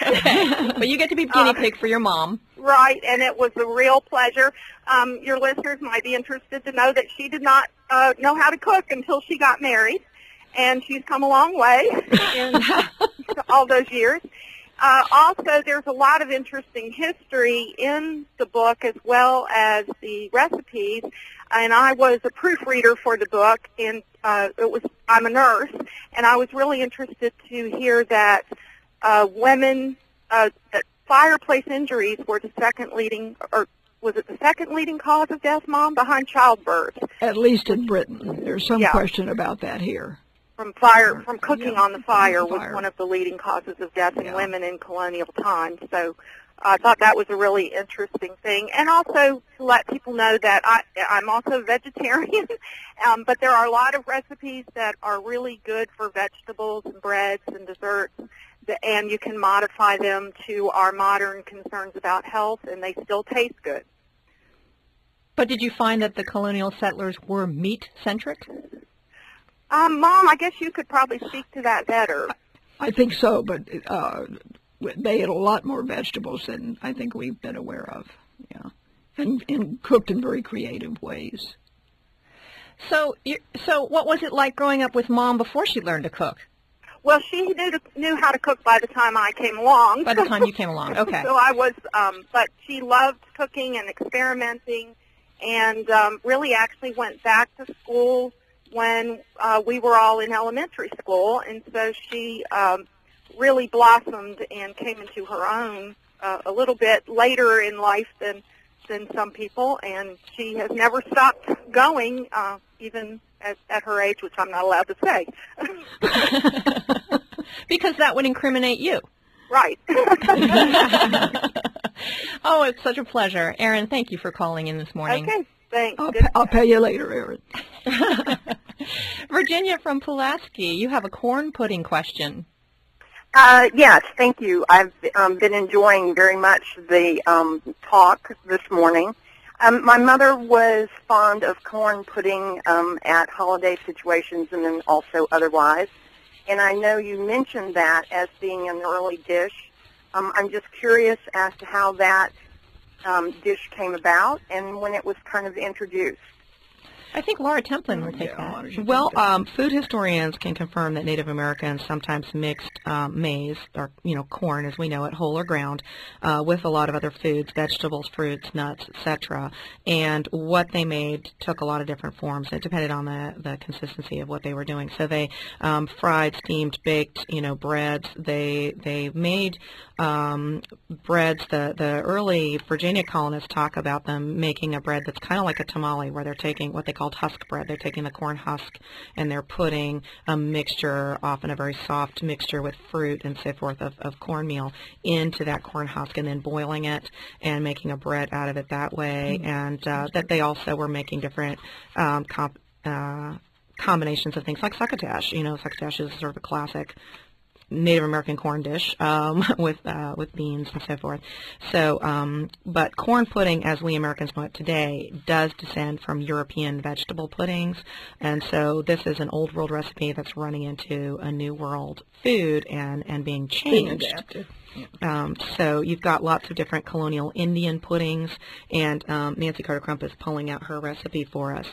But you get to be guinea pig for your mom. Right, and it was a real pleasure. Um, your listeners might be interested to know that she did not uh, know how to cook until she got married, and she's come a long way in all those years. Uh, also, there's a lot of interesting history in the book as well as the recipes. And I was a proofreader for the book, and uh, it was I'm a nurse, and I was really interested to hear that uh, women uh, that fireplace injuries were the second leading, or was it the second leading cause of death, Mom, behind childbirth At least in Britain. There's some Yeah. question about that here. from fire from cooking Yeah, on the fire the was one of the leading causes of death in Yeah. women in colonial times. So I thought that was a really interesting thing, and also to let people know that I, I'm also vegetarian, um, but there are a lot of recipes that are really good for vegetables and breads and desserts, and you can modify them to our modern concerns about health, and they still taste good. But did you find that the colonial settlers were meat-centric? Um, Mom, I guess you could probably speak to that better. I think so, but uh, they ate a lot more vegetables than I think we've been aware of. Yeah, and, and cooked in very creative ways. So, so what was it like growing up with mom before she learned to cook? Well, she knew to, knew how to cook by the time I came along. By the time you came along, okay. so I was, um, but she loved cooking and experimenting, and um, really actually went back to school when uh, we were all in elementary school, and so she um, really blossomed and came into her own uh, a little bit later in life than than some people, and she has never stopped going, uh, even at, at her age, which I'm not allowed to say. because that would incriminate you. Right. oh, it's such a pleasure. Erin, thank you for calling in this morning. Okay, thanks. I'll, Good- pa- I'll pay you later, Erin. Virginia from Pulaski, you have a corn pudding question. Uh, yes, thank you. I've um, been enjoying very much the um, talk this morning. Um, my mother was fond of corn pudding um, at holiday situations and then also otherwise. And I know you mentioned that as being an early dish. Um, I'm just curious as to how that um, dish came about and when it was kind of introduced. I think Laura Templin would take that. Well, um, food historians can confirm that Native Americans sometimes mixed um, maize, or you know, corn as we know it, whole or ground, uh, with a lot of other foods, vegetables, fruits, nuts, etc. And what they made took a lot of different forms. It depended on the, the consistency of what they were doing. So they um, fried, steamed, baked, you know, breads. They they made um, breads. The the early Virginia colonists talk about them making a bread that's kind of like a tamale, where they're taking what they called husk bread. They're taking the corn husk and they're putting a mixture, often a very soft mixture with fruit and so forth of, of cornmeal into that corn husk and then boiling it and making a bread out of it that way. And uh, that they also were making different um, comp, uh, combinations of things like succotash. You know, succotash is sort of a classic Native American corn dish um, with uh, with beans and so forth. So, um, but corn pudding, as we Americans know it today, does descend from European vegetable puddings, and so this is an old world recipe that's running into a new world food and and being Being changed. Um, so you've got lots of different colonial Indian puddings, and um, Nancy Carter Crump is pulling out her recipe for us.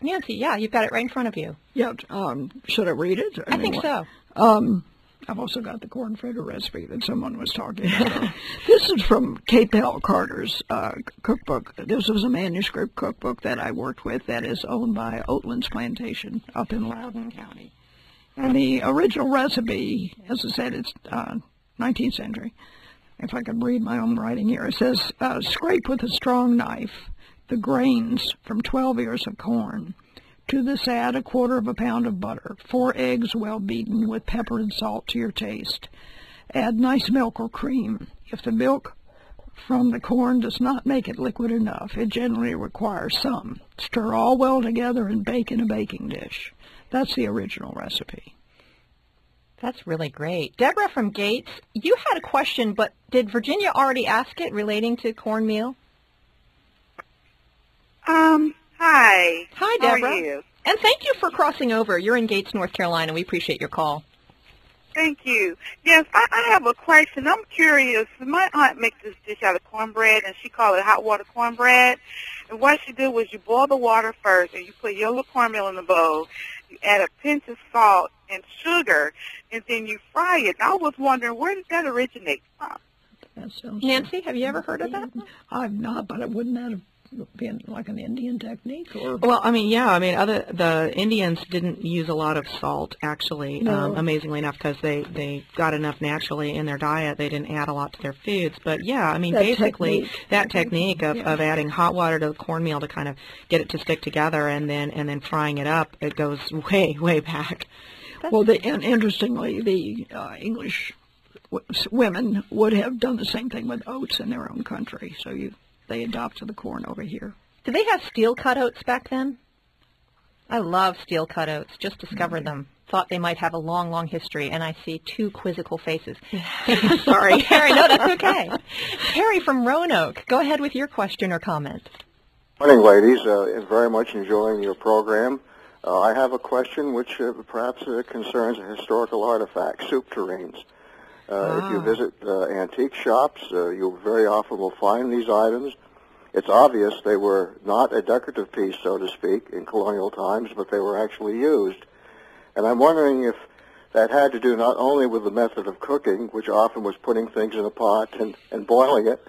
Nancy, yeah, you've got it right in front of you. Yeah, um, should I read it? I think so. Um, I've also got the corn fritter recipe that someone was talking about. this is from Kate Bell Carter's uh, cookbook. This was a manuscript cookbook that I worked with that is owned by Oatlands Plantation up in Loudoun County. And the original recipe, as I said, it's uh, 19th century. If I could read my own writing here, it says, uh, scrape with a strong knife the grains from 12 ears of corn. To this add a quarter of a pound of butter, four eggs well beaten with pepper and salt to your taste. Add nice milk or cream. If the milk from the corn does not make it liquid enough, it generally requires some. Stir all well together and bake in a baking dish. That's the original recipe. That's really great. Deborah from Gates, you had a question, but did Virginia already ask it relating to cornmeal? Um, hi. Hi, Deborah. How are Deborah. you? And thank you for crossing over. You're in Gates, North Carolina. We appreciate your call. Thank you. Yes, I, I have a question. I'm curious. My aunt makes this dish out of cornbread, and she called it hot water cornbread. And what she did was you boil the water first, and you put yellow cornmeal in the bowl. You add a pinch of salt and sugar, and then you fry it. And I was wondering, where did that originate from? That sounds Nancy, have you ever heard of that? I've not, but it wouldn't that have been like an Indian technique? Or Well, I mean, yeah, I mean, other the Indians didn't use a lot of salt, actually, No. um, amazingly enough, because they they got enough naturally in their diet. They didn't add a lot to their foods. But yeah, I mean, That basically technique. that technique of, Yeah. of adding hot water to the cornmeal to kind of get it to stick together, and then and then frying it up, it goes way way back. Well, the, and interestingly, the uh, English women would have done the same thing with oats in their own country. So you, they adopted the corn over here. Did they have steel cut oats back then? I love steel cut oats. Just discovered them. Thought they might have a long, long history, and I see two quizzical faces. Sorry, Harry. No, that's okay. Harry from Roanoke, go ahead with your question or comment. Morning, ladies. Uh, very much enjoying your program. Uh, I have a question which uh, perhaps uh, concerns a historical artifact, soup tureens. Uh, If you visit uh, antique shops, uh, you very often will find these items. It's obvious they were not a decorative piece, so to speak, in colonial times, but they were actually used. And I'm wondering if that had to do not only with the method of cooking, which often was putting things in a pot and, and boiling it,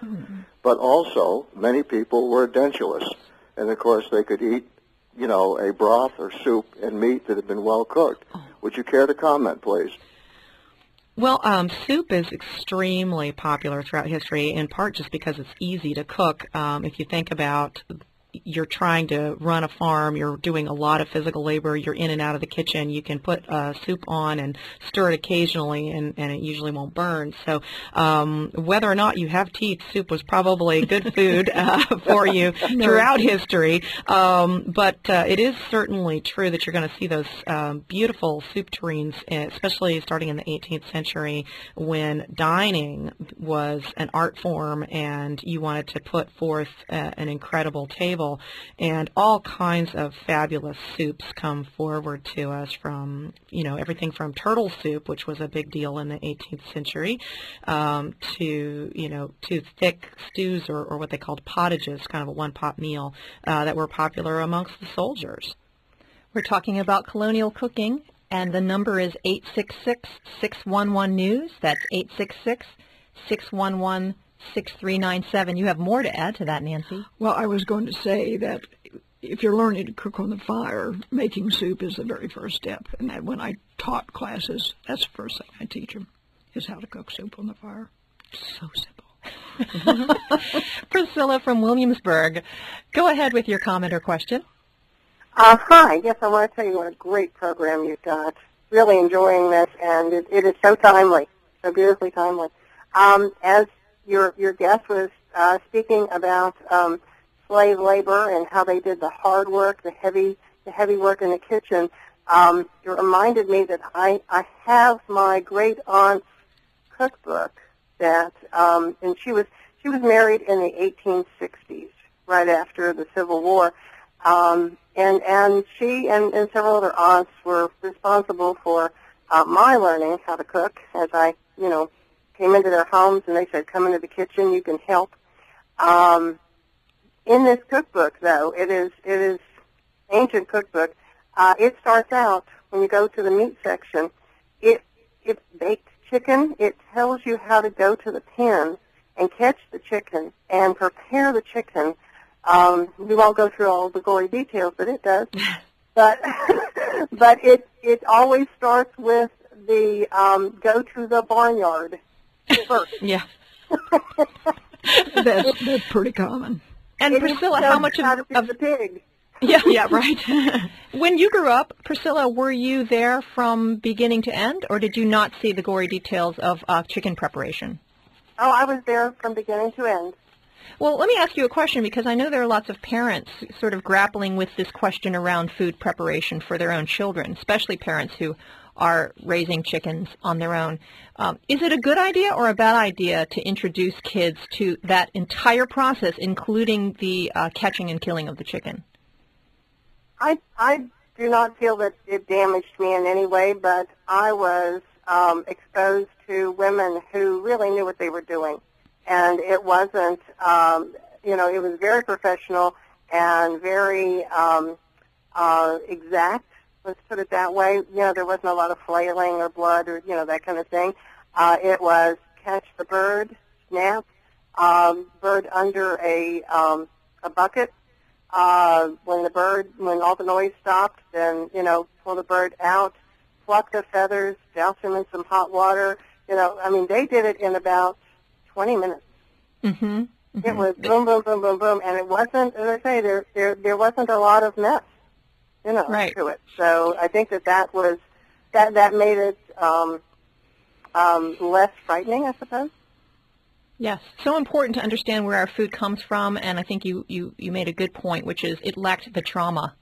but also many people were edentulous. And of course they could eat, you know, a broth or soup and meat that had been well cooked. Would you care to comment, please? Well, um, soup is extremely popular throughout history, in part just because it's easy to cook. Um, if you think about you're trying to run a farm, you're doing a lot of physical labor, you're in and out of the kitchen, you can put uh, soup on and stir it occasionally and, and it usually won't burn. So um, whether or not you have teeth, soup was probably good food uh, for you No. throughout history. Um, but uh, it is certainly true that you're going to see those um, beautiful soup tureens, eh, especially starting in the 18th century when dining was an art form and you wanted to put forth uh, an incredible table. And all kinds of fabulous soups come forward to us from, you know, everything from turtle soup, which was a big deal in the 18th century, um, to, you know, to thick stews or, or what they called pottages, kind of a one-pot meal, uh, that were popular amongst the soldiers. We're talking about colonial cooking, and the number is 866-611-NEWS. That's 866-611-6397. You have more to add to that, Nancy. Well, I was going to say that if you're learning to cook on the fire, making soup is the very first step. And that when I taught classes, that's the first thing I teach them, is how to cook soup on the fire. So simple. Priscilla from Williamsburg, go ahead with your comment or question. Uh, hi. Yes, I want to tell you what a great program you've got. Really enjoying this, and it, it is so timely, so beautifully timely. Um, as your your guest was uh, speaking about um, slave labor and how they did the hard work, the heavy the heavy work in the kitchen, um, it reminded me that I I have my great aunt's cookbook that, um, and she was she was married in the 1860s, right after the Civil War. Um, and and she and, and several other aunts were responsible for uh, my learning how to cook as I, you know, came into their homes and they said, come into the kitchen, you can help. Um, in this cookbook, though, it is it is ancient cookbook. Uh, it starts out when you go to the meat section. It it's baked chicken. It tells you how to go to the pen and catch the chicken and prepare the chicken. Um, we won't go through all the gory details, but it does. but but it it always starts with the um, go to the barnyard first. Yeah. that's, that's pretty common. And It Priscilla, how much of, how to feed of the pig? yeah, yeah, right. when you grew up, Priscilla, were you there from beginning to end, or did you not see the gory details of uh, chicken preparation? Oh, I was there from beginning to end. Well, let me ask you a question because I know there are lots of parents sort of grappling with this question around food preparation for their own children, especially parents who are raising chickens on their own. Um, is it a good idea or a bad idea to introduce kids to that entire process, including the uh, catching and killing of the chicken? I I do not feel that it damaged me in any way, but I was um, exposed to women who really knew what they were doing, and it wasn't. Um, you know, it was very professional and very um, uh, exact. Let's put it that way. You know, there wasn't a lot of flailing or blood or you know that kind of thing. Uh, it was catch the bird, snap, um, bird under a um, a bucket, uh, when the bird, when all the noise stopped, then, you know, pull the bird out, pluck the feathers, douse them in some hot water. You know, I mean, they did it in about 20 minutes. Mm-hmm. It was boom, boom, boom, boom, boom, and it wasn't, as I say, there, there, there wasn't a lot of mess, you know, Right. to it. So I think that that was, that, that made it, um, um, less frightening, I suppose. Yes, so important to understand where our food comes from, and I think you, you, you made a good point, which is it lacked the trauma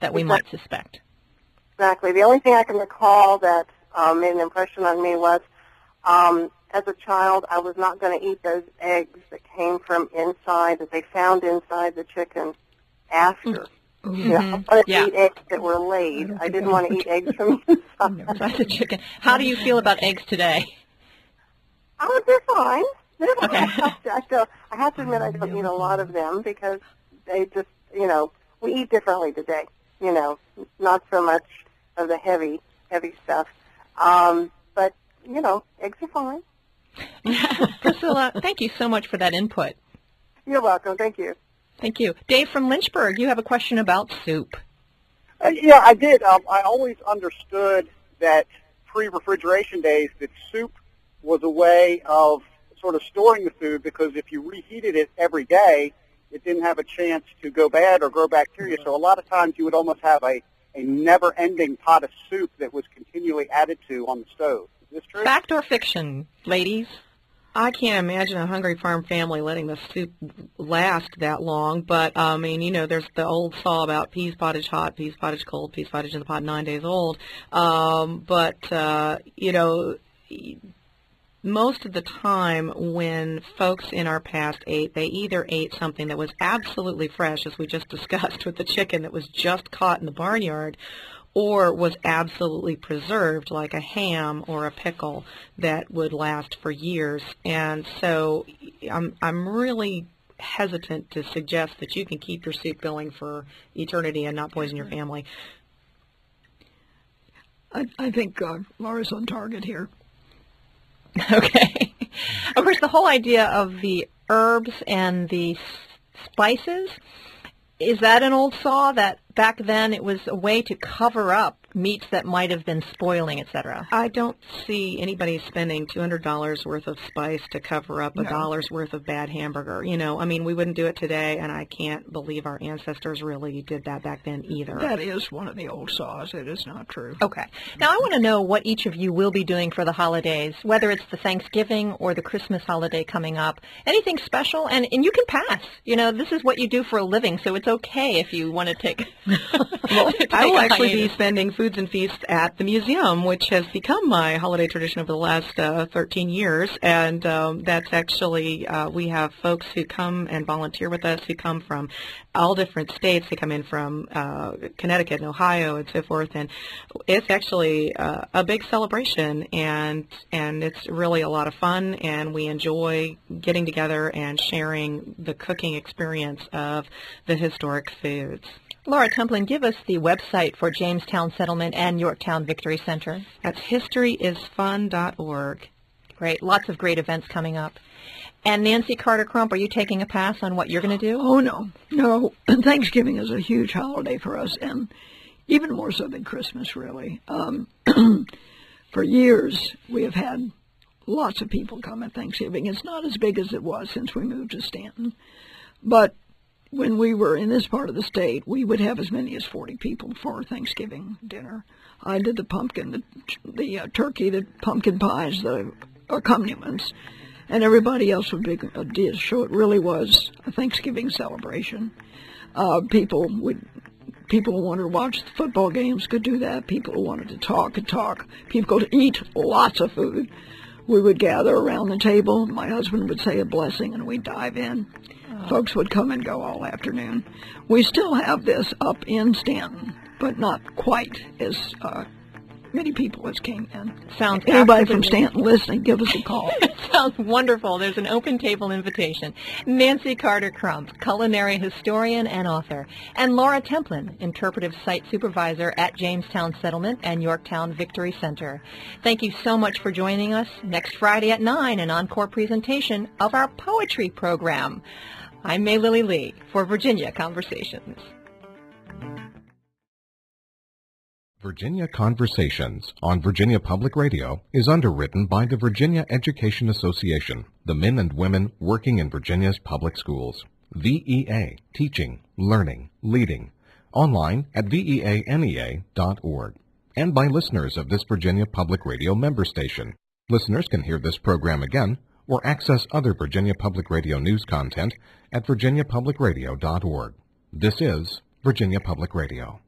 that we might suspect. Exactly. The only thing I can recall that um, made an impression on me was, um, as a child, I was not going to eat those eggs that came from inside that they found inside the chicken after. You know, I wanted Mm-hmm. Yeah. to eat eggs that were laid. I didn't want to eat eggs from the chicken. How do you feel about eggs today? Oh, they're fine. They're fine. I still, I have to admit, I don't eat a lot of them because they just, you know, we eat differently today. You know, not so much of the heavy, heavy stuff. Um, but you know, eggs are fine. Priscilla, thank you so much for that input. You're welcome. Thank you. Thank you. Dave from Lynchburg, you have a question about soup. Uh, yeah, I did. Um, I always understood that pre-refrigeration days that soup was a way of sort of storing the food because if you reheated it every day, it didn't have a chance to go bad or grow bacteria. So a lot of times you would almost have a, a never-ending pot of soup that was continually added to on the stove. Is this true? Fact or fiction, ladies? I can't imagine a hungry farm family letting the soup last that long. But I mean, you know, there's the old saw about peas pottage hot, peas pottage cold, peas pottage in the pot nine days old. Um, but uh, you know, most of the time when folks in our past ate, they either ate something that was absolutely fresh, as we just discussed with the chicken that was just caught in the barnyard, or was absolutely preserved, like a ham or a pickle that would last for years. And so I'm, I'm really hesitant to suggest that you can keep your soup going for eternity and not poison your family. I, I think uh, Laura's on target here. Okay. of course, the whole idea of the herbs and the s- spices, is that an old saw that back then it was a way to cover up meats that might have been spoiling, etc.? I don't see anybody spending $200 worth of spice to cover up a No. dollar's worth of bad hamburger. You know, I mean, we wouldn't do it today, and I can't believe our ancestors really did that back then either. That is one of the old saws. It is not true. Okay. Now, I want to know what each of you will be doing for the holidays, whether it's the Thanksgiving or the Christmas holiday coming up. Anything special? And, and you can pass. You know, this is what you do for a living, so it's okay if you want to take. Well, take I will actually be spending foods and feasts at the museum, which has become my holiday tradition over the last uh, 13 years. And um, that's actually, uh, we have folks who come and volunteer with us who come from all different states. They come in from uh, Connecticut and Ohio and so forth. And it's actually uh, a big celebration, and and it's really a lot of fun. And we enjoy getting together and sharing the cooking experience of the historic foods. Laura Templin, give us the website for Jamestown Settlement and Yorktown Victory Center. That's historyisfun.org. Great. Lots of great events coming up. And Nancy Carter Crump, are you taking a pass on what you're going to do? Oh, no. No. Thanksgiving is a huge holiday for us, and even more so than Christmas, really. Um, for years, we have had lots of people come at Thanksgiving. It's not as big as it was since we moved to Staunton. But when we were in this part of the state, we would have as many as 40 people for Thanksgiving dinner. I did the pumpkin, the, the uh, turkey, the pumpkin pies, the accompaniments, and everybody else would be a dish. So it really was a Thanksgiving celebration. Uh, people would people who wanted to watch the football games could do that. People who wanted to talk could talk. People could eat lots of food. We would gather around the table. My husband would say a blessing, and we'd dive in. Folks would come and go all afternoon. We still have this up in Staunton, but not quite as uh, many people as came in. Sounds anybody from Staunton listening, give us a call. sounds wonderful. There's an open table invitation. Nancy Carter Crump, culinary historian and author, and Laura Templin, interpretive site supervisor at Jamestown Settlement and Yorktown Victory Center. Thank you so much for joining us next Friday at 9, an encore presentation of our poetry program. I'm May Lily Lee for Virginia Conversations. Virginia Conversations on Virginia Public Radio is underwritten by the Virginia Education Association, the men and women working in Virginia's public schools. VEA, Teaching, Learning, Leading, online at veanea.org, and by listeners of this Virginia Public Radio member station. Listeners can hear this program again or access other Virginia Public Radio news content at virginiapublicradio.org. This is Virginia Public Radio.